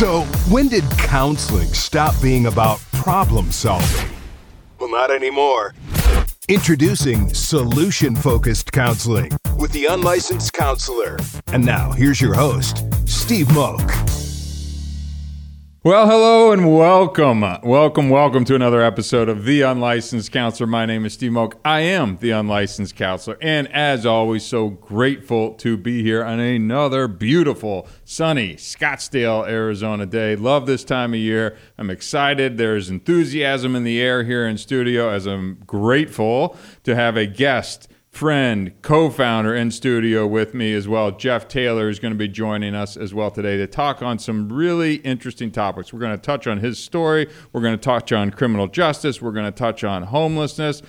So, when did counseling stop being about problem solving? Well, not anymore. Introducing solution focused counseling with the unlicensed counselor. And now, here's your host, Steve Moak. Well, hello and welcome. Welcome, welcome to another episode of The Unlicensed Counselor. My name is Steve Moak. I am the Unlicensed Counselor. And as always, so grateful to be here on another beautiful, sunny Scottsdale, Arizona day. Love this time of year. I'm excited. There's enthusiasm in the air here in studio as I'm grateful to have a guest friend, co-founder in studio with me as well. Jeff Taylor is going to be joining us as well today to talk on some really interesting topics. We're going to touch on his story. We're going to touch on criminal justice. We're going to touch on homelessness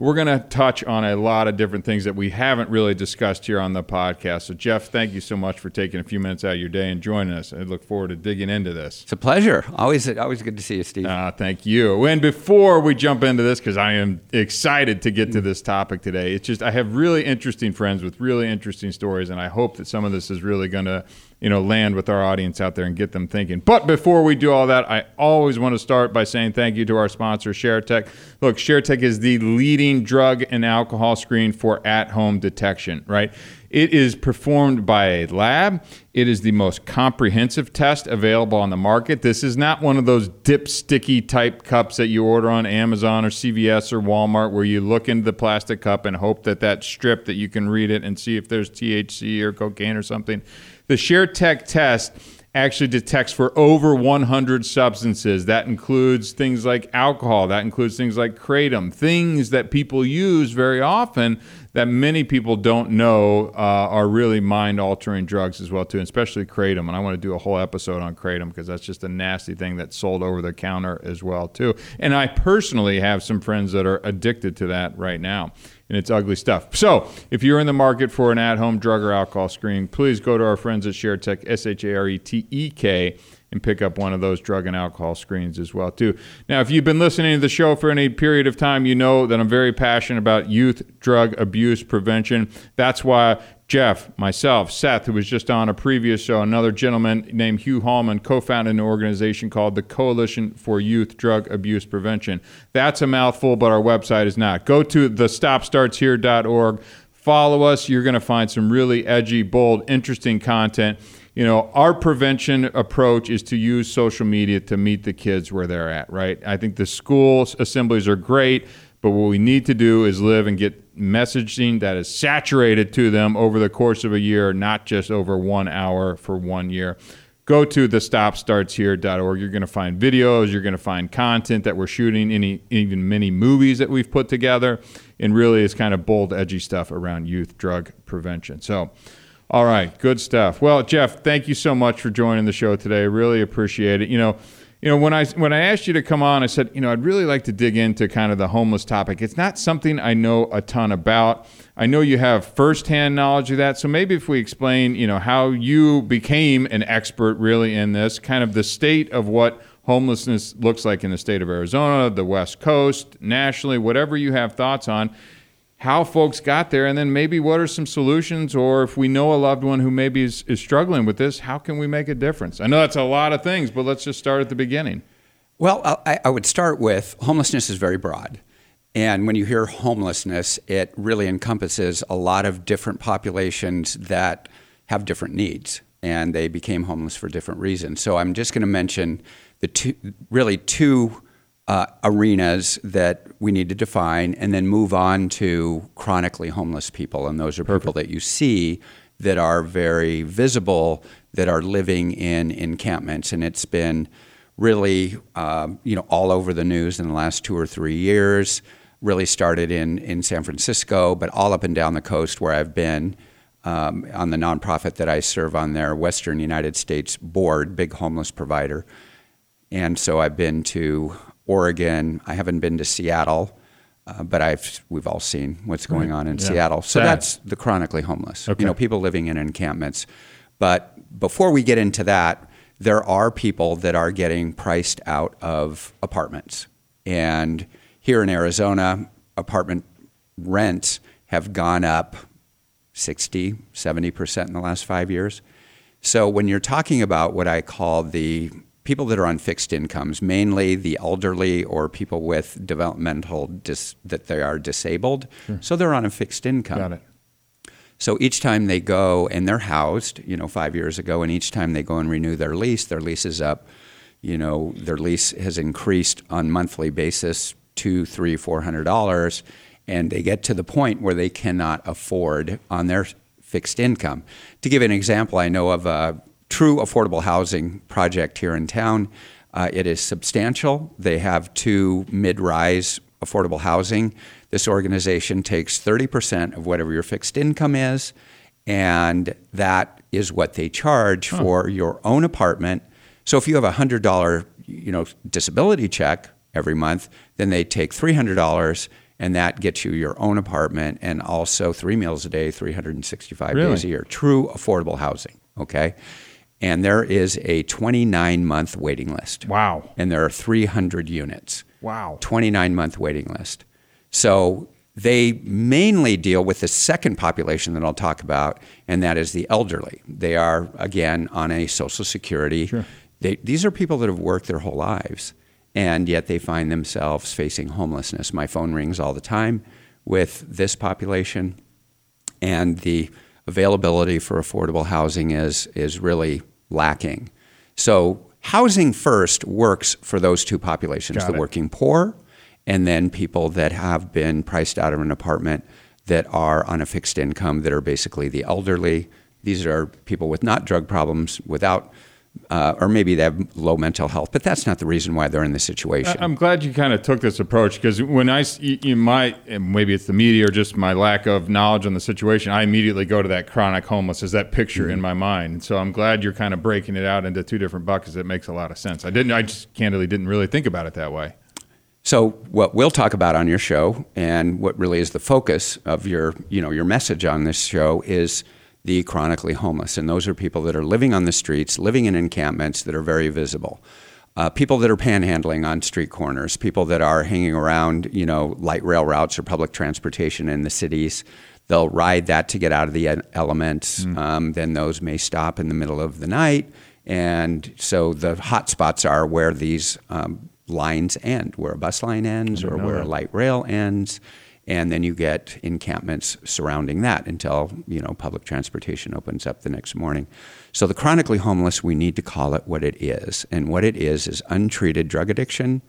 we're going to touch on a lot of different things that we haven't really discussed here on the podcast. So, Jeff, thank you so much for taking a few minutes out of your day and joining us. I look forward to digging into this. It's a pleasure. Always, always good to see you, Steve. Uh, thank you. And before we jump into this, because I am excited to get to this topic today, it's just I have really interesting friends with really interesting stories, and I hope that some of this is really going to you know, land with our audience out there and get them thinking. But before we do all that, I always want to start by saying thank you to our sponsor, ShareTek. Look, ShareTek is the leading drug and alcohol screen for at-home detection, right? It is performed by a lab. It is the most comprehensive test available on the market. This is not one of those dipsticky type cups that you order on Amazon or CVS or Walmart where you look into the plastic cup and hope that that strip that you can read it and see if there's THC or cocaine or something. The ShareTek test actually detects for over 100 substances. That includes things like alcohol, that includes things like kratom, things that people use very often that many people don't know uh, are really mind altering drugs as well too, especially kratom. And I want to do a whole episode on kratom because that's just a nasty thing that's sold over the counter as well too. And I personally have some friends that are addicted to that right now and it's ugly stuff. So, if you're in the market for an at home drug or alcohol screen, please go to our friends at ShareTek, S H A R E T E K, and pick up one of those drug and alcohol screens as well too. Now, if you've been listening to the show for any period of time, you know that I'm very passionate about youth drug abuse prevention. That's why Jeff, myself, Seth, who was just on a previous show, another gentleman named Hugh Hallman co founded an organization called the Coalition for Youth Drug Abuse Prevention. That's a mouthful, but our website is not. Go to thestopstartshere.org. Follow us. You're going to find some really edgy, bold, interesting content. You know, our prevention approach is to use social media to meet the kids where they're at, right? I think the school assemblies are great, but what we need to do is live and get messaging that is saturated to them over the course of a year, not just over one hour for one year. Go to thestopstartshere.org. You're going to find videos, you're going to find content that we're shooting, any even many movies that we've put together, and really it's kind of bold, edgy stuff around youth drug prevention. So, all right, good stuff. Well, Jeff, thank you so much for joining the show today. Really appreciate it. You know, you know, when I when I asked you to come on, I said, you know, I'd really like to dig into kind of the homeless topic. It's not something I know a ton about. I know you have firsthand knowledge of that. So maybe if we explain, you know, how you became an expert really in this, kind of the state of what homelessness looks like in the state of Arizona, the West Coast, nationally, whatever you have thoughts on how folks got there, and then maybe what are some solutions, or if we know a loved one who maybe is, is struggling with this, how can we make a difference? I know that's a lot of things, but let's just start at the beginning. Well, I, I would start with homelessness is very broad. And when you hear homelessness, it really encompasses a lot of different populations that have different needs, and they became homeless for different reasons. So I'm just going to mention the two, really two uh, arenas that we need to define and then move on to chronically homeless people. And those are Perfect. people that you see that are very visible, that are living in encampments. And it's been really, uh, you know, all over the news in the last two or three years. Really started in, in San Francisco, but all up and down the coast where I've been. Um, on the nonprofit that I serve on their Western United States board, big homeless provider. And so I've been to Oregon. I haven't been to Seattle, uh, but I've we've all seen what's going right. on in yeah. Seattle. So Sad. that's the chronically homeless. Okay. You know, people living in encampments. But before we get into that, there are people that are getting priced out of apartments. And here in Arizona, apartment rents have gone up 60, 70% in the last five years. So when you're talking about what I call the people that are on fixed incomes, mainly the elderly or people with developmental dis- that they are disabled, sure. so they're on a fixed income. Got it. So each time they go and they're housed, you know, five years ago, and each time they go and renew their lease, their lease is up. You know, their lease has increased on monthly basis two, three, four hundred dollars, and they get to the point where they cannot afford on their fixed income. To give an example, I know of a true affordable housing project here in town. Uh, it is substantial. They have two mid-rise affordable housing. This organization takes 30% of whatever your fixed income is, and that is what they charge huh. for your own apartment. So if you have a hundred dollar, you know, disability check every month, then they take three hundred dollars, and that gets you your own apartment and also three meals a day, 365 really? days a year. True affordable housing. Okay. And there is a 29 month waiting list. Wow. And there are 300 units. Wow. 29 month waiting list. So they mainly deal with the second population that I'll talk about, and that is the elderly. They are, again, on a Social Security. Sure. They, these are people that have worked their whole lives, and yet they find themselves facing homelessness. My phone rings all the time with this population, and the availability for affordable housing is, is really lacking. So, housing first works for those two populations Got the it. working poor and then people that have been priced out of an apartment that are on a fixed income that are basically the elderly. These are people with not drug problems, without, uh, or maybe they have low mental health, but that's not the reason why they're in this situation. I'm glad you kind of took this approach because when I, you might, maybe it's the media or just my lack of knowledge on the situation, I immediately go to that chronic homeless as that picture mm-hmm. in my mind. And so I'm glad you're kind of breaking it out into two different buckets. It makes a lot of sense. I didn't, I just candidly didn't really think about it that way. So what we'll talk about on your show, and what really is the focus of your, you know, your message on this show is the chronically homeless, and those are people that are living on the streets, living in encampments that are very visible. Uh, people that are panhandling on street corners, people that are hanging around, you know, light rail routes or public transportation in the cities. They'll ride that to get out of the elements. Mm. Um, then those may stop in the middle of the night, and so the hot spots are where these um, lines end, where a bus line ends or where that. a light rail ends. And then you get encampments surrounding that until you know public transportation opens up the next morning. So the chronically homeless, we need to call it what it is, and what it is is untreated drug addiction,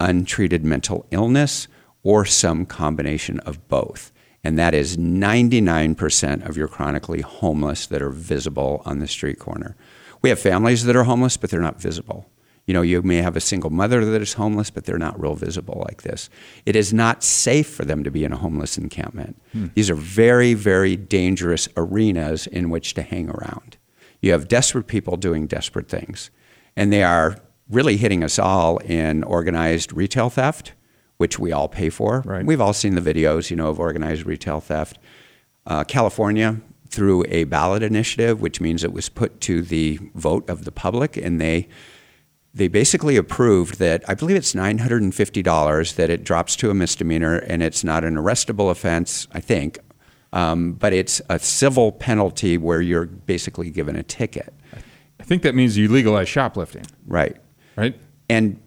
untreated mental illness, or some combination of both. And that is 99% of your chronically homeless that are visible on the street corner. We have families that are homeless, but they're not visible. You know, you may have a single mother that is homeless, but they're not real visible like this. It is not safe for them to be in a homeless encampment. Hmm. These are very, very dangerous arenas in which to hang around. You have desperate people doing desperate things, and they are really hitting us all in organized retail theft, which we all pay for. Right. We've all seen the videos, you know, of organized retail theft. Uh, California, through a ballot initiative, which means it was put to the vote of the public, and they they basically approved that I believe it's $950 that it drops to a misdemeanor and it's not an arrestable offense, I think, um, but it's a civil penalty where you're basically given a ticket. I think that means you legalize shoplifting. Right. Right. And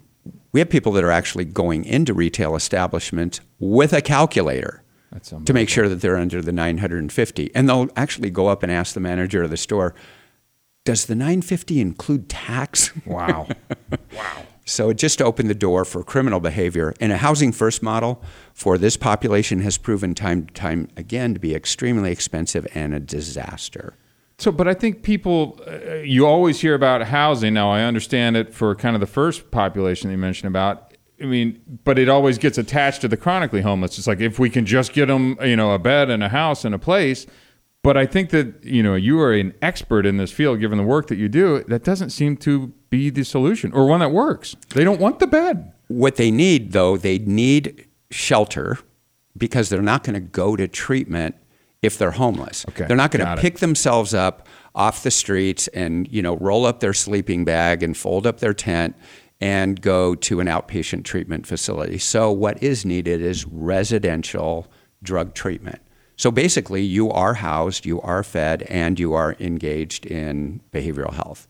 we have people that are actually going into retail establishments with a calculator to make sure that they're under the 950. And they'll actually go up and ask the manager of the store, does the 950 include tax? Wow. wow. So it just opened the door for criminal behavior. And a housing first model for this population has proven time to time again to be extremely expensive and a disaster. So, but I think people, uh, you always hear about housing. Now, I understand it for kind of the first population that you mentioned about. I mean, but it always gets attached to the chronically homeless. It's like if we can just get them, you know, a bed and a house and a place, but I think that you know you are an expert in this field, given the work that you do. That doesn't seem to be the solution or one that works. They don't want the bed. What they need, though, they need shelter because they're not going to go to treatment if they're homeless. Okay, they're not going to pick themselves up off the streets and you know roll up their sleeping bag and fold up their tent and go to an outpatient treatment facility. So what is needed is residential drug treatment. So basically, you are housed, you are fed, and you are engaged in behavioral health.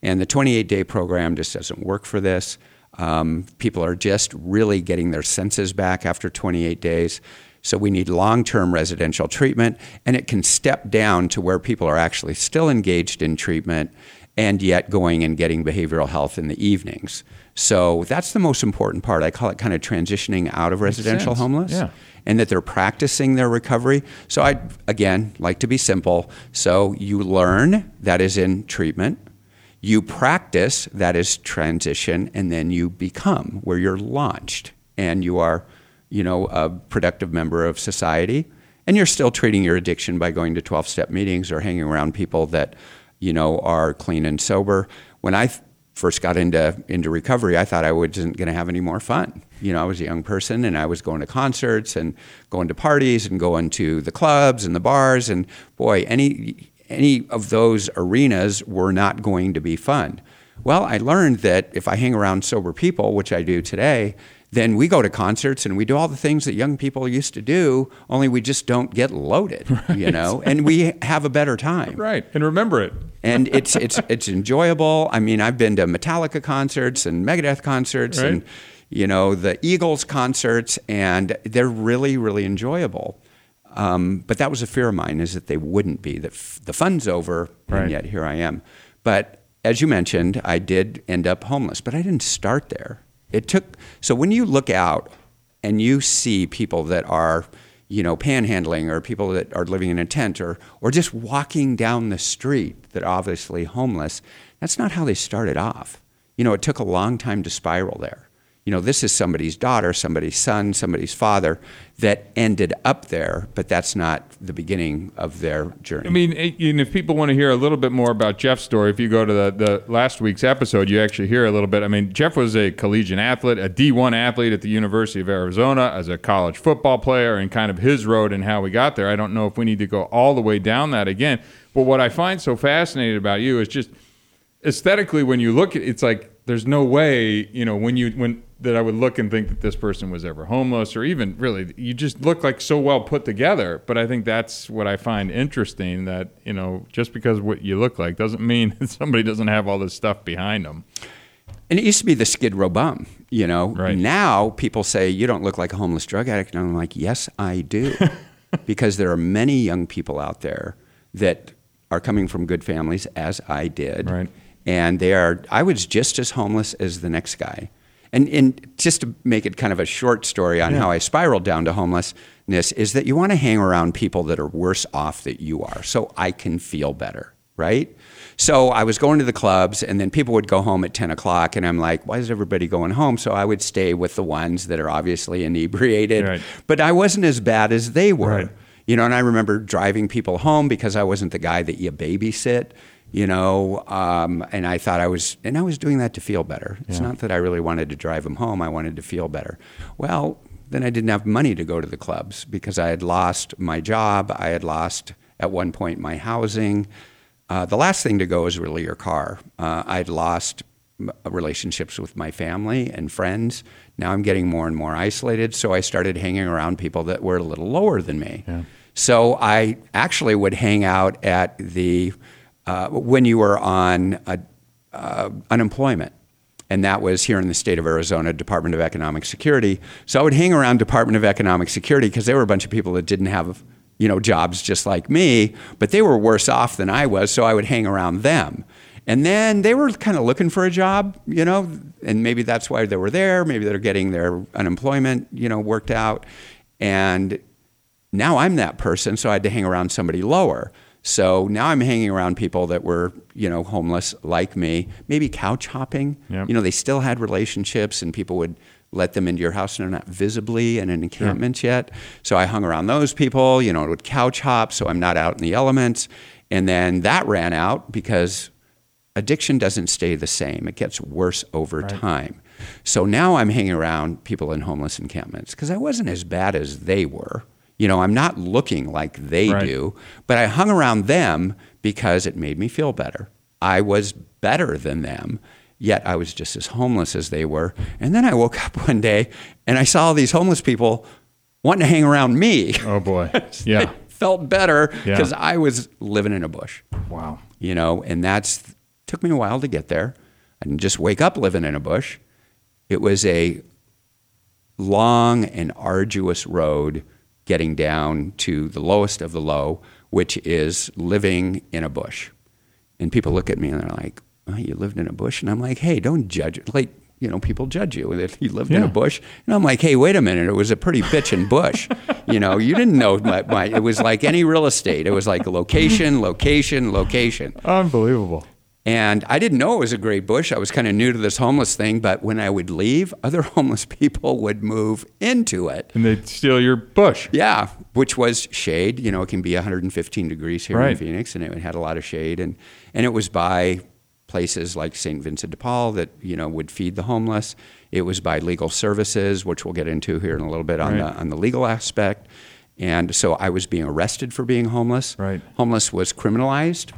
And the 28 day program just doesn't work for this. Um, people are just really getting their senses back after 28 days. So we need long term residential treatment, and it can step down to where people are actually still engaged in treatment and yet going and getting behavioral health in the evenings. So that's the most important part. I call it kind of transitioning out of residential homeless. Yeah. And that they're practicing their recovery. So I, again, like to be simple. So you learn, that is in treatment. You practice, that is transition. And then you become, where you're launched and you are, you know, a productive member of society. And you're still treating your addiction by going to 12 step meetings or hanging around people that, you know, are clean and sober. When I first got into into recovery, I thought I wasn't going to have any more fun. You know, I was a young person and I was going to concerts and going to parties and going to the clubs and the bars and boy, any any of those arenas were not going to be fun. Well, I learned that if I hang around sober people, which I do today, then we go to concerts and we do all the things that young people used to do, only we just don't get loaded, right. you know, and we have a better time. Right. And remember it. and it's it's it's enjoyable. I mean, I've been to Metallica concerts and Megadeth concerts Right. and you know the Eagles concerts, and they're really really enjoyable. Um, but that was a fear of mine is that they wouldn't be. That f- the fun's over, Right. and yet here I am. But as you mentioned, I did end up homeless, but I didn't start there. It took so when you look out and you see people that are you know panhandling or people that are living in a tent or or just walking down the street that are obviously homeless that's not how they started off. You know it took a long time to spiral there you know this is somebody's daughter somebody's son somebody's father that ended up there but that's not the beginning of their journey I mean, eh, and if people want to hear a little bit more about Jeff's story, if you go to the, the last week's episode, you actually hear a little bit. I mean, Jeff was a collegiate athlete, a D1 athlete at the University of Arizona as a college football player, and kind of his road and how we got there. I don't know if we need to go all the way down that again. But what I find so fascinating about you is just aesthetically, when you look at it's like there's no way, you know, when you when that I would look and think that this person was ever homeless or even really you just look like so well put together. But I think that's what I find interesting that, you know, just because what you look like doesn't mean that somebody doesn't have all this stuff behind them. And it used to be the Skid Row bum, you know. Right. Now people say you don't look like a homeless drug addict, and I'm like, yes, I do, because there are many young people out there that are coming from good families, as I did, Right. and they are. I was just as homeless as the next guy, and and just to make it kind of a short story on how I spiraled down to homelessness is that you want to hang around people that are worse off than you are, so I can feel better, right? So I was going to the clubs, and then people would go home at 10 o'clock, and I'm like, why is everybody going home? So I would stay with the ones that are obviously inebriated, Right. but I wasn't as bad as they were. Right. You know, and I remember driving people home because I wasn't the guy that you babysit, you know, um, and I thought I was, and I was doing that to feel better. It's not that I really wanted to drive him home, I wanted to feel better. Well, then I didn't have money to go to the clubs because I had lost my job, I had lost at one point my housing. Uh, the last thing to go is really your car. Uh, I'd lost relationships with my family and friends. Now I'm getting more and more isolated, so I started hanging around people that were a little lower than me. So I actually would hang out at the uh, when you were on uh uh, unemployment. And that was here in the state of Arizona, Department of Economic Security. So I would hang around Department of Economic Security because there were a bunch of people that didn't have, you know, jobs just like me, but they were worse off than I was. So I would hang around them. And then they were kind of looking for a job, you know, and maybe that's why they were there. Maybe they're getting their unemployment, you know, worked out. And now I'm that person, so I had to hang around somebody lower. So now I'm hanging around people that were, you know, homeless like me, maybe couch hopping. Yep. You know, they still had relationships and people would let them into your house and they're not visibly in an encampment yet. So I hung around those people, you know, would couch hop so I'm not out in the elements. And then that ran out because addiction doesn't stay the same. It gets worse over time. So now I'm hanging around people in homeless encampments because I wasn't as bad as they were. You know, I'm not looking like they Right. do, but I hung around them because it made me feel better. I was better than them, yet I was just as homeless as they were. And then I woke up one day and I saw all these homeless people wanting to hang around me. Oh boy. Yeah. felt better Yeah. because I was living in a bush, Wow. you know, and that's took me a while to get there. I didn't just wake up living in a bush. It was a long and arduous road getting down to the lowest of the low, which is living in a bush. And people look at me and they're like, oh, "You lived in a bush," and I'm like, "Hey, don't judge it." Like, you know, people judge you that you lived in a bush, and I'm like, "Hey, wait a minute, it was a pretty bitchin' bush." you know, you didn't know my, my. It was like any real estate. It was like location, location, location. Unbelievable. And I didn't know it was a great bush. I was kind of new to this homeless thing, but when I would leave, other homeless people would move into it. And they'd steal your bush. Yeah, which was shade. You know, it can be 115 degrees here in Phoenix, and it had a lot of shade. And, and it was by places like St. Vincent de Paul that, you know, would feed the homeless. It was by legal services, which we'll get into here in a little bit on, Right. the, on the legal aspect. And so I was being arrested for being homeless. Right. Homeless was criminalized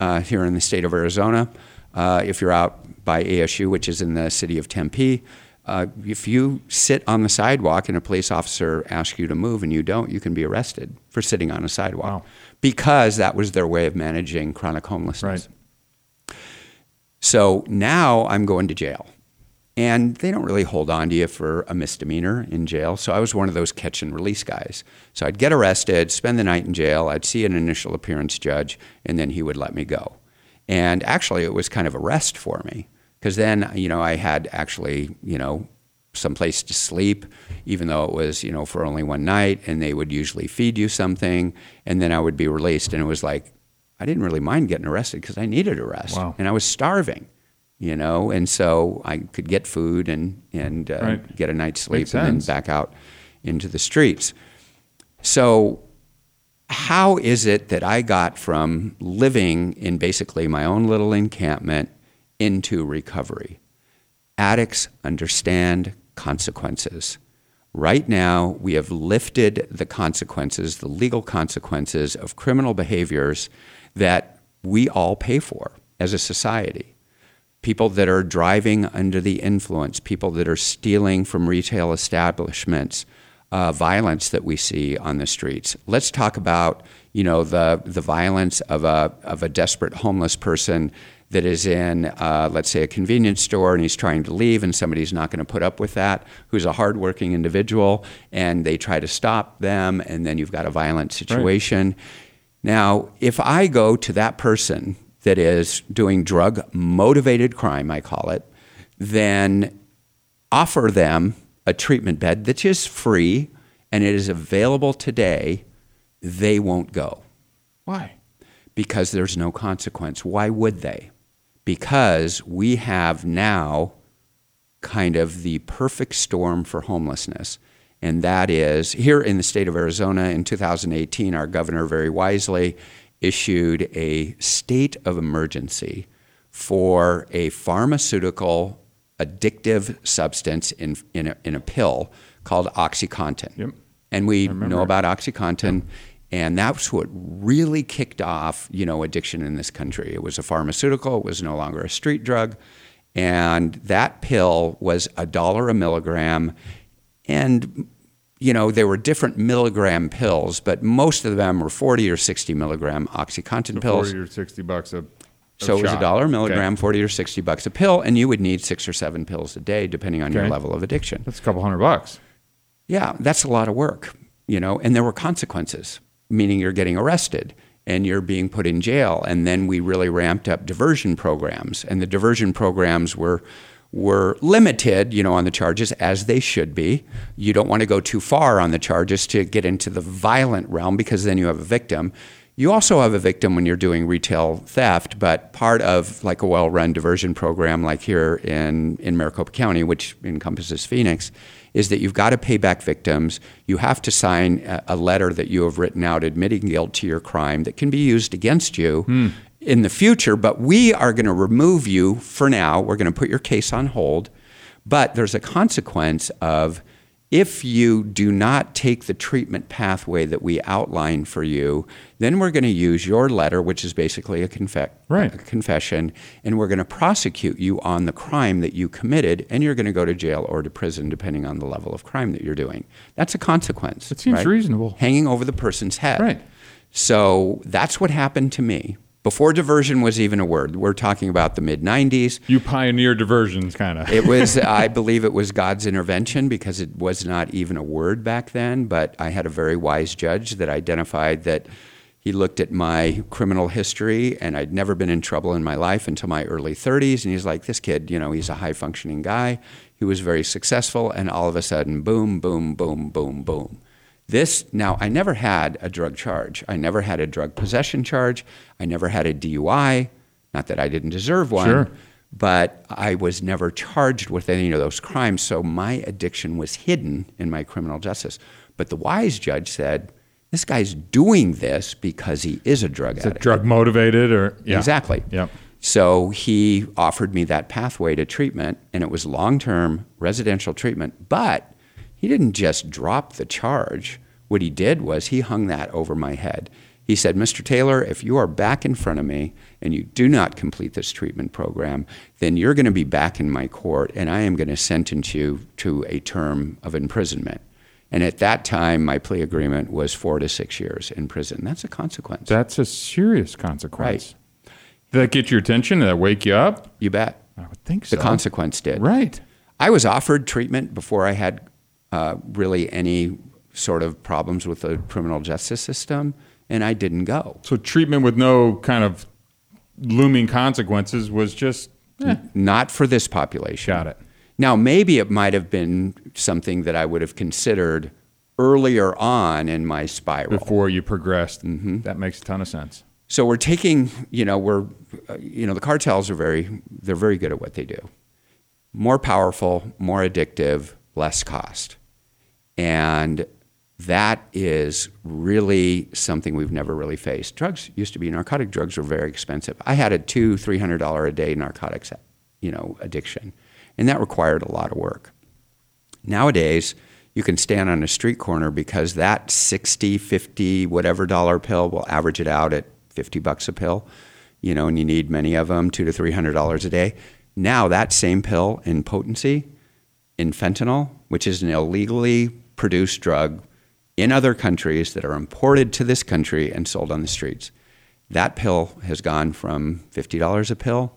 uh, here in the state of Arizona. Uh, if you're out by ASU, which is in the city of Tempe, uh, if you sit on the sidewalk and a police officer asks you to move and you don't, you can be arrested for sitting on a sidewalk Wow. because that was their way of managing chronic homelessness. Right. So now I'm going to jail. And they don't really hold on to you for a misdemeanor in jail. So I was one of those catch and release guys. So I'd get arrested, spend the night in jail, I'd see an initial appearance judge, and then he would let me go. And actually, it was kind of a rest for me because then, you know, I had actually, you know, some place to sleep, even though it was, you know, for only one night, and they would usually feed you something, and then I would be released. And it was like, I didn't really mind getting arrested because I needed a rest, Wow. and I was starving, you know, and so I could get food and and uh, Right. get a night's sleep, Makes and then back out into the streets. So, how is it that I got from living in basically my own little encampment into recovery? Addicts understand consequences. Right now, we have lifted the consequences, the legal consequences of criminal behaviors that we all pay for as a society. People that are driving under the influence, people that are stealing from retail establishments, uh, violence that we see on the streets. Let's talk about you know the the violence of a of a desperate homeless person that is in uh, let's say a convenience store and he's trying to leave and somebody's not going to put up with that who's a hardworking individual and they try to stop them and then you've got a violent situation. Now, if I go to that person that is doing drug motivated crime, I call it, then offer them a treatment bed that is free and it is available today, they won't go Why? because there's no consequence. Why would they? Because we have now kind of the perfect storm for homelessness. And that is here in the state of Arizona in 2018, our governor very wisely issued a state of emergency for a pharmaceutical addictive substance in, in, a, in a pill called OxyContin. Yep. And we know about OxyContin. And that's what really kicked off, you know, addiction in this country. It was a pharmaceutical. It was no longer a street drug. And that pill was a dollar a milligram. And, you know, there were different milligram pills, but most of them were 40 or 60 milligram OxyContin pills. Forty or sixty bucks a. So it was a dollar a Okay. milligram, 40 or 60 bucks a pill, and you would need six or seven pills a day, depending on your level of addiction. That's a couple hundred bucks. Yeah, that's a lot of work, you know, and there were consequences, meaning you're getting arrested and you're being put in jail. And then we really ramped up diversion programs, and the diversion programs were were limited, you know, on the charges as they should be. You don't want to go too far on the charges to get into the violent realm because then you have a victim. You also have a victim when you're doing retail theft, but part of like a well-run diversion program like here in, in Maricopa County, which encompasses Phoenix, is that you've got to pay back victims. You have to sign a, a letter that you have written out admitting guilt to your crime that can be used against you hmm. In the future, but we are going to remove you for now. We're going to put your case on hold. But there's a consequence of if you do not take the treatment pathway that we outline for you, then we're going to use your letter, which is basically a, confe- Right. a confession, and we're going to prosecute you on the crime that you committed, and you're going to go to jail or to prison, depending on the level of crime that you're doing. That's a consequence. It seems right? reasonable. Hanging over the person's head. Right. So that's what happened to me. Before diversion was even a word, we're talking about the mid 90s. You pioneered diversions, kind of. It was, I believe it was God's intervention because it was not even a word back then, but I had a very wise judge that identified that he looked at my criminal history and I'd never been in trouble in my life until my early 30s. And he's like, this kid, you know, he's a high functioning guy. He was very successful. And all of a sudden, boom, boom, boom, boom, boom. This, now, I never had a drug charge. I never had a drug possession charge. I never had a DUI. Not that I didn't deserve one. Sure. But I was never charged with any of those crimes. So my addiction was hidden in my criminal justice. But the wise judge said, this guy's doing this because he is a drug addict. Is addict. it drug motivated or yeah. Exactly. Yep. So he offered me that pathway to treatment, and it was long term residential treatment. But he didn't just drop the charge. What he did was he hung that over my head. He said, Mr. Taylor, if you are back in front of me and you do not complete this treatment program, then you're going to be back in my court, and I am going to sentence you to a term of imprisonment. And at that time, my plea agreement was four to six years in prison. That's a consequence. That's a serious consequence. Right. Did that get your attention? Did that wake you up? you bet. I would think so. The consequence did. Right. I was offered treatment before I had uh, really any sort of problems with the criminal justice system, and I didn't go. So treatment with no kind of looming consequences was just eh, Not for this population. got it. Now, maybe it might have been something that I would have considered earlier on in my spiral. Before you progressed. That makes a ton of sense. So we're taking, you know, we're, uh, you know, the cartels are very, they're very good at what they do. More powerful, more addictive, less cost. And that is really something we've never really faced. Drugs used to be, narcotic drugs were very expensive. I had a two, three hundred dollar a day narcotics, you know, addiction, and that required a lot of work. Nowadays, you can stand on a street corner because that 60, 50, whatever dollar pill will average it out at 50 bucks a pill, you know, and you need many of them, two to three hundred dollars a day. Now that same pill in potency, in fentanyl, which is an illegally produced drug in other countries that are imported to this country and sold on the streets, that pill has gone from $50 a pill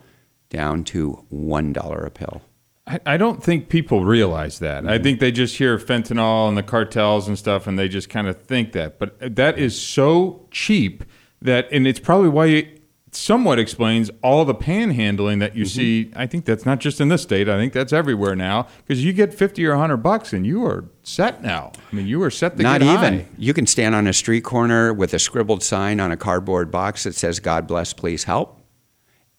down to $1 a pill. I, I don't think people realize that. I mm-hmm. think they just hear fentanyl and the cartels and stuff, and they just kind of think that. But that is so cheap that, and it's probably why somewhat explains all the panhandling that you mm-hmm. see. I think that's not just in this state. I think that's everywhere now because you get fifty or hundred bucks and you are set now. I mean, you are set to Not even. high. You can stand on a street corner with a scribbled sign on a cardboard box that says, God bless, please help,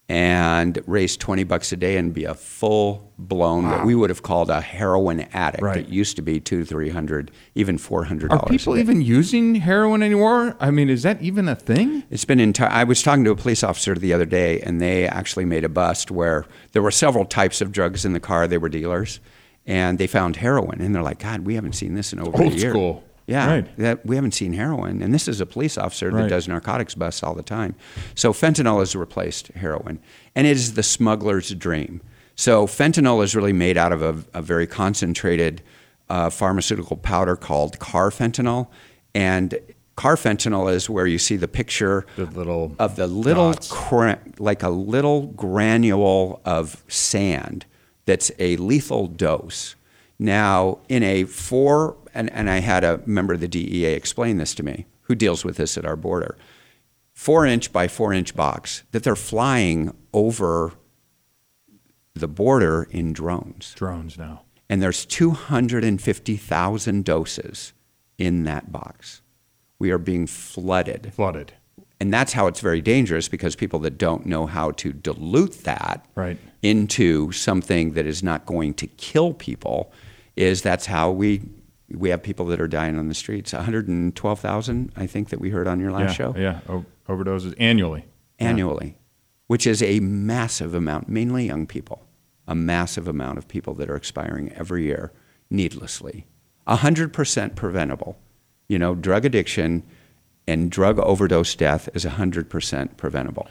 and raise 20 bucks a day and be a full blown, what we would have called a heroin addict. Right. It used to be two, 300, even $400. Are people even using heroin anymore? I mean, is that even a thing? It's been entire. I was talking to a police officer the other day, and they actually made a bust where there were several types of drugs in the car. They were dealers, and they found heroin, and they're like, "God, we haven't seen this in over Old a year." school. Yeah, Right. that we haven't seen heroin, and this is a police officer that does narcotics busts all the time. So fentanyl has replaced heroin, and it is the smuggler's dream. So fentanyl is really made out of a, a very concentrated uh, pharmaceutical powder called carfentanil, and carfentanil is where you see the picture The little of the little cra- like a little granule of sand that's a lethal dose. Now, in a four, and, and I had a member of the DEA explain this to me, who deals with this at our border, four inch by four inch box that they're flying over the border in drones. drones now. And there's 250,000 doses in that box. We are being flooded Flooded. and that's how it's very dangerous because people that don't know how to dilute that Right. into something that is not going to kill people is that's how we we have people that are dying on the streets. 112,000 I think that we heard on your last yeah, show. Yeah. O- overdoses annually. annually which is a massive amount mainly young people. A massive amount of people that are expiring every year needlessly. 100% preventable. You know drug addiction and drug overdose death is 100% preventable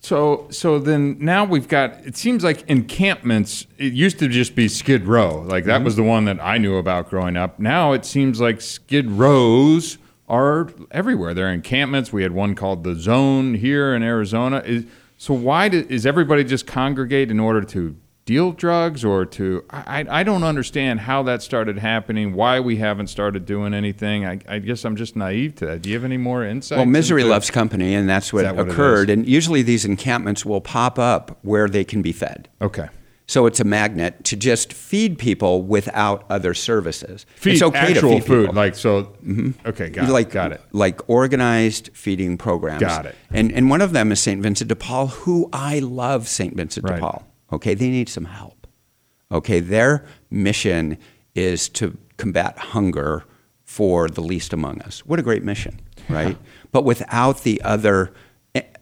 So so then now we've got it seems like encampments it used to just be Skid Row. Like that mm-hmm. was the one that I knew about growing up. Now it seems like Skid Rows are everywhere. They're encampments. We had one called the Zone here in Arizona. Is, so why do, is everybody just congregate in order to deal drugs or to I, I don't understand how that started happening why we haven't started doing anything I, I guess i'm just naive to that do you have any more insight well misery loves company and that's what, that what occurred and usually these encampments will pop up where they can be fed okay so it's a magnet to just feed people without other services. Feed it's okay actual to feed food, people. like so. Mm-hmm. Okay, got like, it. Got it. Like organized feeding programs. Got it. And and one of them is St. Vincent de Paul, who I love. St. Vincent Right. de Paul. Okay, they need some help. Okay, their mission is to combat hunger for the least among us. What a great mission, right? but without the other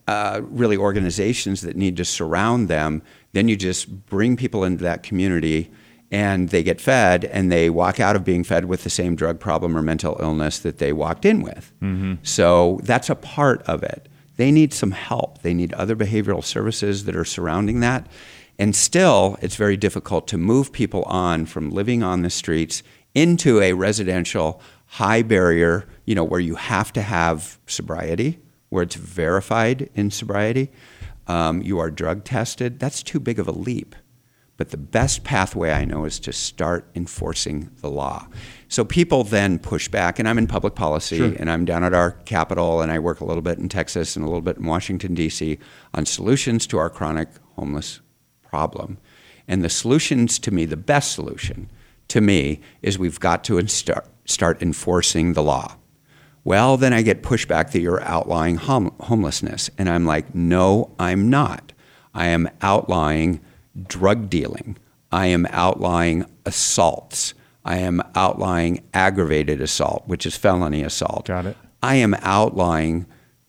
uh, really organizations that need to surround them, then you just bring people into that community and they get fed and they walk out of being fed with the same drug problem or mental illness that they walked in with. So that's a part of it. They need some help. They need other behavioral services that are surrounding that. And still, it's very difficult to move people on from living on the streets into a residential high barrier, you know, where you have to have sobriety, where it's verified in sobriety. Um, you are drug tested. That's too big of a leap. But the best pathway I know is to start enforcing the law. So people then push back, and I'm in public policy, Sure. and I'm down at our capital, and I work a little bit in Texas and a little bit in Washington, D.C., on solutions to our chronic homeless problem. And the solutions to me, the best solution to me, is we've got to in- start, start enforcing the law. Well, then I get pushback that you're outlying hom- homelessness. And I'm like, no, I'm not. I am outlying drug dealing. I am outlying assaults. I am outlying aggravated assault, which is felony assault. Got it. I am outlawing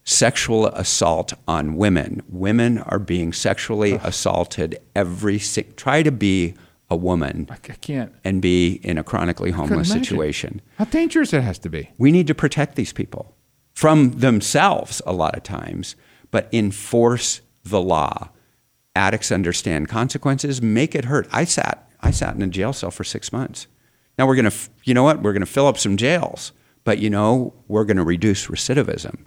sexual assault on women. Women are being sexually assaulted every si- try to be a woman I can't. and be in a chronically homeless situation. How dangerous it has to be. We need to protect these people from themselves a lot of times, but enforce the law. Addicts understand consequences, make it hurt. I sat I sat in a jail cell for 6 months. Now we're going to you know what? We're going to fill up some jails, but you know, we're going to reduce recidivism.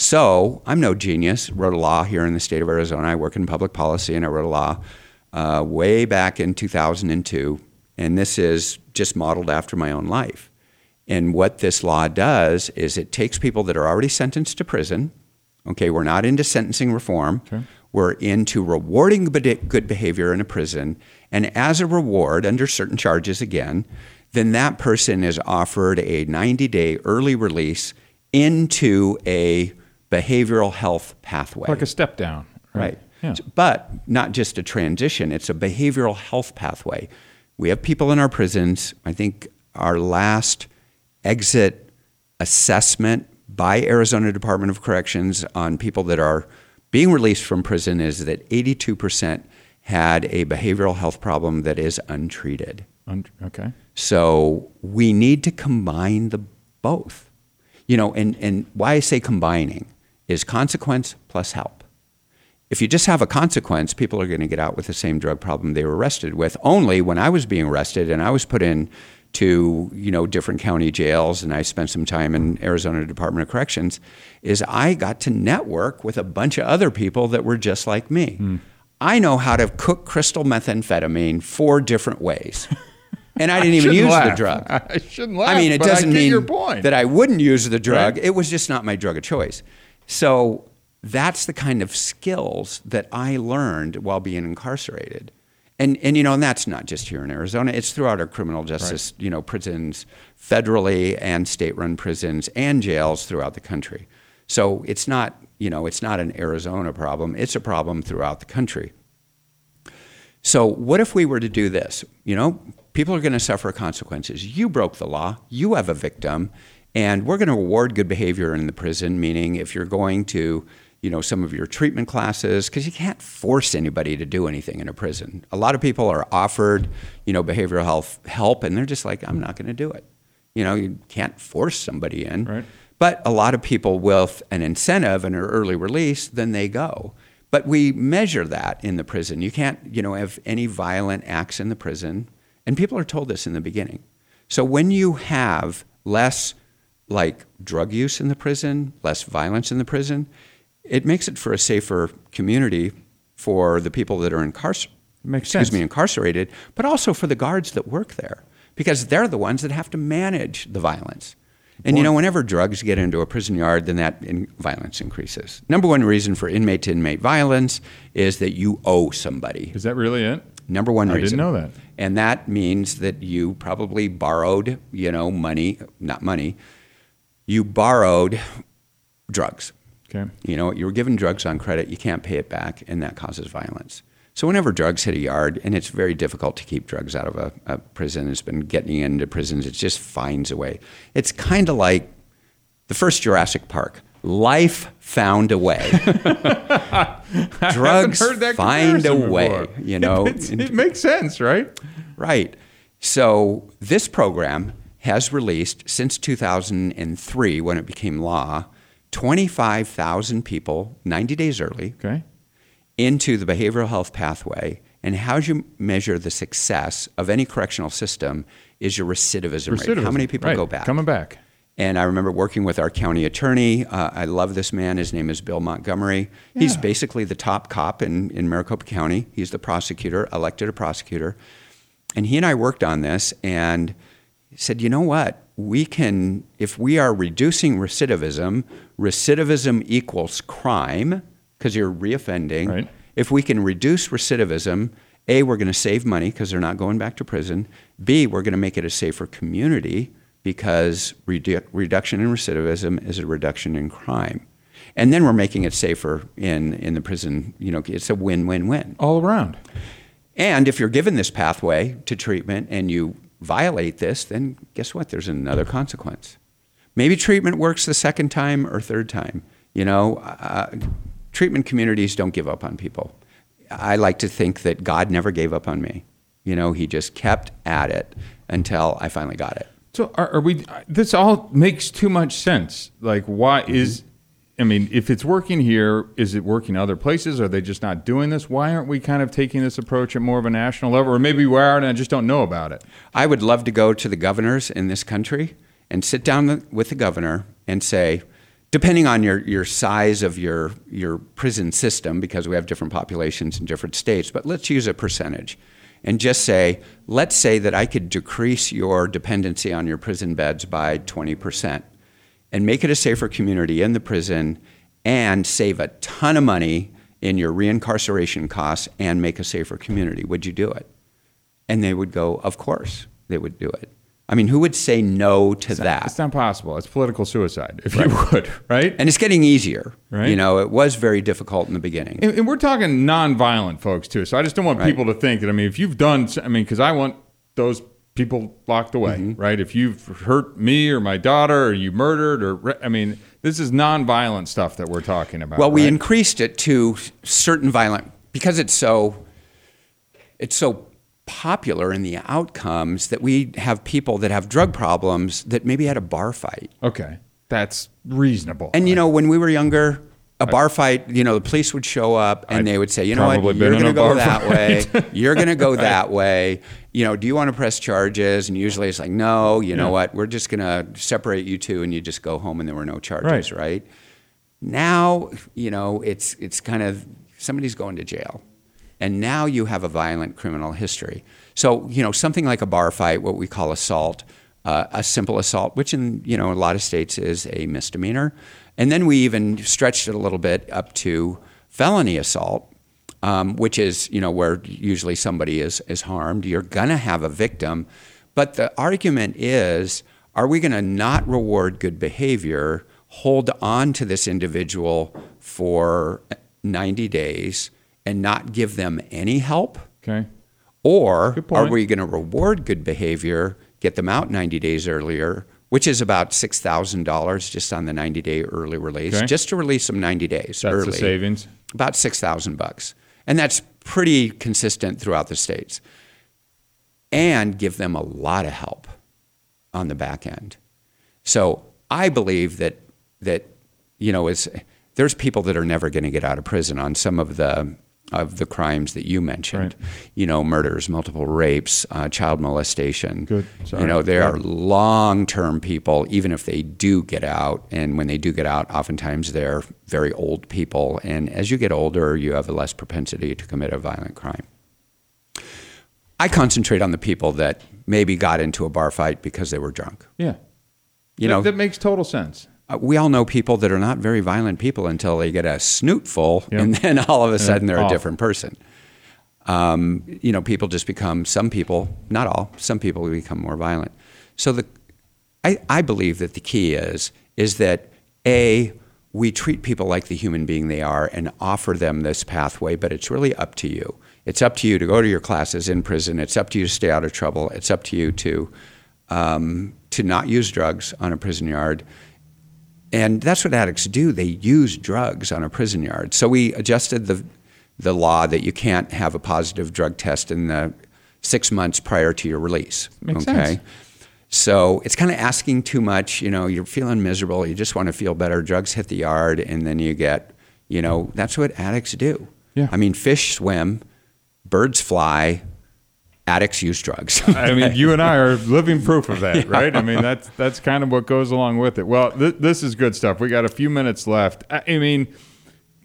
So, I'm no genius. Wrote a law here in the state of Arizona. I work in public policy and I wrote a law uh, way back in 2002, and this is just modeled after my own life. And what this law does is it takes people that are already sentenced to prison. Okay, we're not into sentencing reform. We're into rewarding good behavior in a prison. And as a reward, under certain charges again, then that person is offered a 90 day early release into a behavioral health pathway. Like a step down. Right. Yeah. But not just a transition, it's a behavioral health pathway. We have people in our prisons. I think our last exit assessment by Arizona Department of Corrections on people that are being released from prison is that 82% had a behavioral health problem that is untreated. Un- Okay. So we need to combine the both. You know, and, and why I say combining is consequence plus help. If you just have a consequence, people are going to get out with the same drug problem they were arrested with. Only when I was being arrested and I was put in to, you know, different county jails and I spent some time in Arizona Department of Corrections, is I got to network with a bunch of other people that were just like me. Hmm. I know how to cook crystal methamphetamine four different ways. And I didn't even shouldn't use the drug. I shouldn't laugh. I mean, it but doesn't mean your point. that I wouldn't use the drug. Right. It was just not my drug of choice. So that's the kind of skills that I learned while being incarcerated. And, and you know, and that's not just here in Arizona. It's throughout our criminal justice, you know, prisons, federally and state-run prisons and jails throughout the country. So it's not, you know, it's not an Arizona problem. It's a problem throughout the country. So, what if we were to do this? You know, people are going to suffer consequences. You broke the law, you have a victim, and we're going to reward good behavior in the prison, meaning if you're going to, you know, some of your treatment classes, because you can't force anybody to do anything in a prison. A lot of people are offered, you know, behavioral health help, and they're just like, I'm not going to do it. You know, you can't force somebody in. Right. But a lot of people with an incentive and an early release, then they go. But we measure that in the prison. You can't, you know, have any violent acts in the prison. And people are told this in the beginning. So when you have less like drug use in the prison, less violence in the prison, it makes it for a safer community for the people that are incarcerated. Excuse sense. me, incarcerated, but also for the guards that work there because they're the ones that have to manage the violence. And you know, whenever drugs get into a prison yard, then that in violence increases. Number one reason for inmate to inmate violence is that you owe somebody. Is that really it? Number one reason. I didn't know that. And that means that you probably borrowed, you know, money, not money, you borrowed drugs. Okay. You know, you were given drugs on credit, you can't pay it back, and that causes violence. So whenever drugs hit a yard, and it's very difficult to keep drugs out of a, a prison, it's been getting into prisons, it just finds a way. It's kind of like the first Jurassic Park. Life found a way. drugs find a way. before. You know, It's- it makes sense, right? Right. So this program has released since 2003, when it became law, 25,000 people 90 days early Okay. into the behavioral health pathway. And how do you measure the success of any correctional system is your recidivism, rate. How many people Right. go back? Coming back. And I remember working with our county attorney. Uh, I love this man. His name is Bill Montgomery. He's basically the top cop in, in Maricopa County. He's the prosecutor, elected a prosecutor. And he and I worked on this and said, you know what? We can, if we are reducing recidivism, recidivism equals crime because you're reoffending. Right. If we can reduce recidivism, A, we're going to save money because they're not going back to prison. B, we're going to make it a safer community because redu- reduction in recidivism is a reduction in crime. And then we're making it safer in, in the prison. You know, it's a win win win. All around. And if you're given this pathway to treatment and you violate this, then guess what? There's another consequence. Maybe treatment works the second time or third time. You know, uh, treatment communities don't give up on people. I like to think that God never gave up on me. You know, He just kept at it until I finally got it. So are, are we? This all makes too much sense. Like, why is? I mean, if it's working here, is it working other places? Are they just not doing this? Why aren't we kind of taking this approach at more of a national level, or maybe we are and I just don't know about it? I would love to go to the governors in this country and sit down with the governor and say, depending on your, your size of your, your prison system, because we have different populations in different states, but let's use a percentage and just say, let's say that I could decrease your dependency on your prison beds by 20% and make it a safer community in the prison and save a ton of money in your reincarceration costs and make a safer community. Would you do it? And they would go, Of course, they would do it. I mean, who would say no to that? It's not possible. It's political suicide, if you would, right? And it's getting easier. Right. You know, it was very difficult in the beginning. And, and we're talking nonviolent folks too. So I just don't want Right. people to think that. I mean, if you've done, I mean, because I want those people locked away, Mm-hmm. right? If you've hurt me or my daughter, or you murdered, or I mean, this is nonviolent stuff that we're talking about. Well, we right? increased it to certain violent because it's so it's so popular in the outcomes that we have people that have drug problems that maybe had a bar fight. okay, that's reasonable. And you know, when we were younger, a bar fight, you know, the police would show up and I've they would say, you know what, you're going to go that way. You're going to go that way. You know, do you want to press charges? And usually it's like, no, you know what, we're just going to separate you two and you just go home and there were no charges, Right. right? Now, you know, it's, it's kind of somebody's going to jail. And now you have a violent criminal history. So, you know, something like a bar fight, what we call assault, uh, a simple assault, which in, you know, a lot of states is a misdemeanor. And then we even stretched it a little bit up to felony assault, um, which is, you know, where usually somebody is, is harmed. You're going to have a victim. But the argument is, are we going to not reward good behavior, hold on to this individual for 90 days and not give them any help? okay, Or are we going to reward good behavior, get them out 90 days earlier, which is about $6,000 just on the 90 day early release, Okay. just to release them 90 days that's early? the savings. About 6,000 bucks. And that's pretty consistent throughout the states. And give them a lot of help on the back end. So I believe that that you know is there's people that are never going to get out of prison on some of the of the crimes that you mentioned. You know, murders, multiple rapes, uh, child molestation. Good. Sorry. You know, they are long-term people, even if they do get out. And when they do get out, oftentimes they're very old people. And as you get older, you have a less propensity to commit a violent crime. I concentrate on the people that maybe got into a bar fight because they were drunk. Yeah. You that, know, that makes total sense. Uh, we all know people that are not very violent people until they get a snootful, Yep. and then all of a sudden they're a different person. Um, you know, people just become some people, not all, some people become more violent. So the, I, I believe that the key is is that a we treat people like the human being they are and offer them this pathway, but it's really up to you. It's up to you to go to your classes in prison. It's up to you to stay out of trouble. It's up to you to um, to not use drugs on a prison yard. And that's what addicts do. They use drugs on a prison yard. So we adjusted the the law that you can't have a positive drug test in the six months prior to your release. Makes okay. sense. So it's kind of asking too much. You know, you're feeling miserable. You just want to feel better. Drugs hit the yard, and then you get, you know, that's what addicts do. Yeah. I mean, fish swim, birds fly, addicts use drugs. I mean, you and I are living proof of that, right? I mean, that's that's kind of what goes along with it. Well, th- this is good stuff. We got a few minutes left. I, I mean,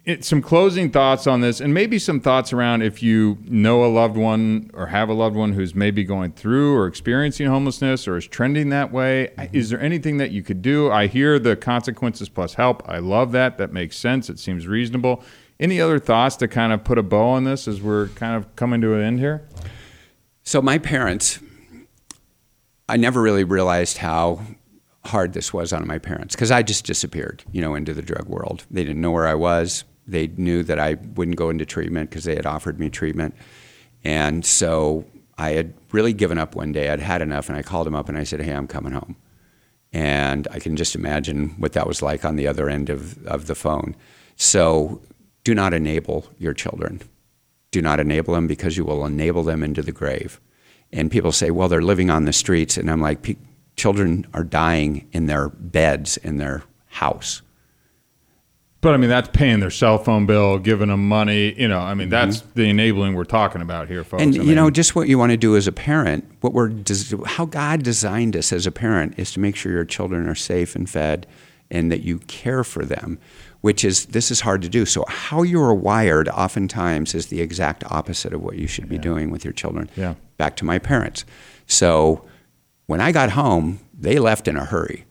it, some closing thoughts on this, and maybe some thoughts around if you know a loved one or have a loved one who's maybe going through or experiencing homelessness or is trending that way. Mm-hmm. Is there anything that you could do? I hear the consequences plus help. I love that. That makes sense. It seems reasonable. Any other thoughts to kind of put a bow on this as we're kind of coming to an end here? So my parents, I never really realized how hard this was on my parents because I just disappeared, you know, into the drug world. They didn't know where I was. They knew that I wouldn't go into treatment because they had offered me treatment. And so I had really given up one day. I'd had enough, and I called them up and I said, "Hey, I'm coming home." And I can just imagine what that was like on the other end of, of the phone. So do not enable your children do not enable them because you will enable them into the grave. And people say, well, they're living on the streets. And I'm like, "Pe- children are dying in their beds in their house. But I mean, that's paying their cell phone bill, giving them money. You know, I mean, that's the enabling we're talking about here, folks. Mm-hmm. And I you mean, know, just what you want to do as a parent, what we're how God designed us as a parent is to make sure your children are safe and fed, and that you care for them. Which is this is hard to do. So how you are wired oftentimes is the exact opposite of what you should be doing with your children. Yeah. Back to my parents. So when I got home, they left in a hurry.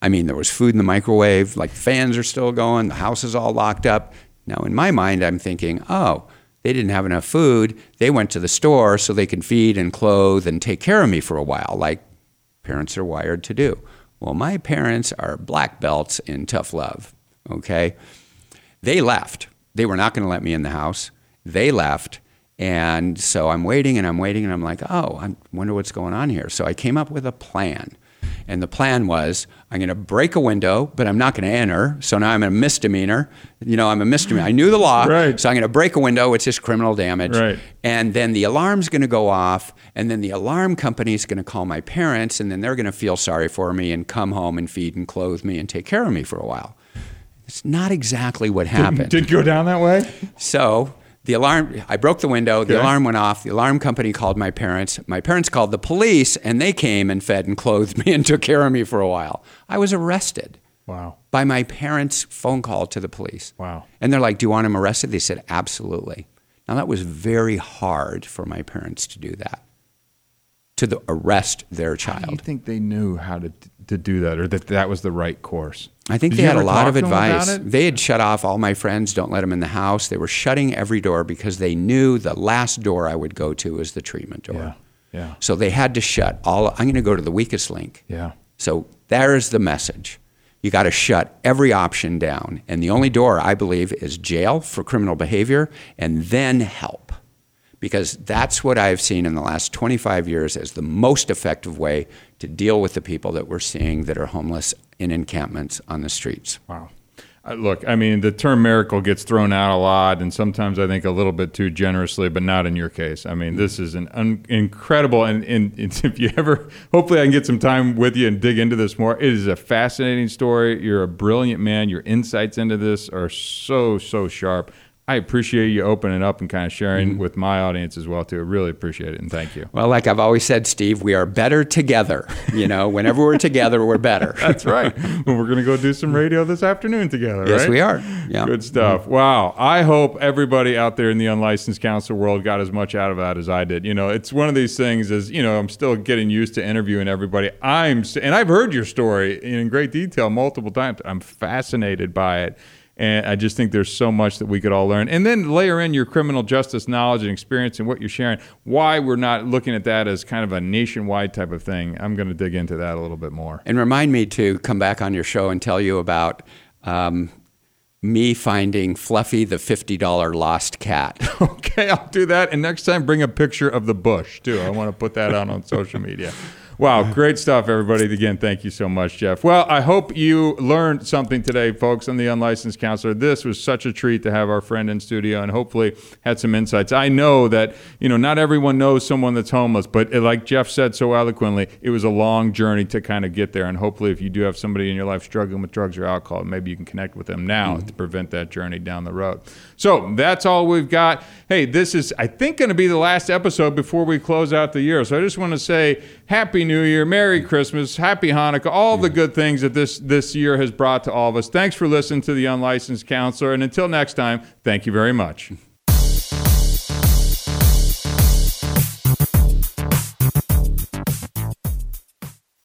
I mean, there was food in the microwave, like fans are still going, the house is all locked up. Now, in my mind, I'm thinking, oh, they didn't have enough food. They went to the store so they can feed and clothe and take care of me for a while, like parents are wired to do. Well, my parents are black belts in tough love, okay? They left. They were not going to let me in the house. They left. And so I'm waiting and I'm waiting and I'm like, oh, I wonder what's going on here. So I came up with a plan. And the plan was I'm going to break a window, but I'm not going to enter. So now I'm a misdemeanor. You know, I'm a misdemeanor. I knew the law. Right. So I'm going to break a window. It's just criminal damage. Right. And then the alarm's going to go off. And then the alarm company's going to call my parents. And then they're going to feel sorry for me and come home and feed and clothe me and take care of me for a while. It's not exactly what happened. did it go down that way? So the alarm, I broke the window, the Okay. alarm went off, the alarm company called my parents. My parents called the police, and they came and fed and clothed me and took care of me for a while. I was arrested Wow. by my parents' phone call to the police. Wow. And they're like, Do you want him arrested? They said, Absolutely. Now, that was very hard for my parents to do that, to the, arrest their do you think they knew how to to do that, or that that was the right course? I think Did they had a lot of to them about advice. They had shut off all my friends, don't let them in the house. They were shutting every door because they knew the last door I would go to was the treatment door. Yeah. Yeah. So they had to shut all. I'm going to go to the weakest link. Yeah. So there's the message. You got to shut every option down. And the only door, I believe, is jail for criminal behavior and then help. Because that's what I've seen in the last 25 years as the most effective way to deal with the people that we're seeing that are homeless in encampments on the streets. Wow. Uh, look, I mean, the term miracle gets thrown out a lot, and sometimes I think a little bit too generously, but not in your case. I mean, this is an un- incredible, and, and it's, if you ever, hopefully, I can get some time with you and dig into this more. It is a fascinating story. You're a brilliant man. Your insights into this are so, so sharp. I appreciate you opening up and kind of sharing mm-hmm. with my audience as well too. I really appreciate it and thank you. Well, like I've always said, Steve, we are better together. You know, whenever we're together, we're better. That's right. well, we're going to go do some radio this afternoon together. Yes, right? we are. Yeah. Good stuff. Mm-hmm. Wow. I hope everybody out there in the unlicensed counselor world got as much out of that as I did. You know, it's one of these things. As you know, I'm still getting used to interviewing everybody. I'm and I've heard your story in great detail multiple times. I'm fascinated by it and I just think there's so much that we could all learn. And then layer in your criminal justice knowledge and experience and what you're sharing, why we're not looking at that as kind of a nationwide type of thing. I'm going to dig into that a little bit more. And remind me to come back on your show and tell you about. Um, me finding Fluffy the $50 lost cat. Okay, I'll do that. And next time, bring a picture of the bush, too. I want to put that out on social media. Wow, great stuff, everybody. Again, thank you so much, Jeff. Well, I hope you learned something today, folks, on the Unlicensed Counselor. This was such a treat to have our friend in studio and hopefully had some insights. I know that, you know, not everyone knows someone that's homeless, but like Jeff said so eloquently, it was a long journey to kind of get there. And hopefully, if you do have somebody in your life struggling with drugs or alcohol, maybe you can connect with them now mm-hmm. to prevent that journey down the road. So that's all we've got. Hey, this is, I think, going to be the last episode before we close out the year. So I just want to say happy New Year, Merry Christmas, Happy Hanukkah, all the good things that this this year has brought to all of us. Thanks for listening to the Unlicensed Counselor, and until next time, thank you very much.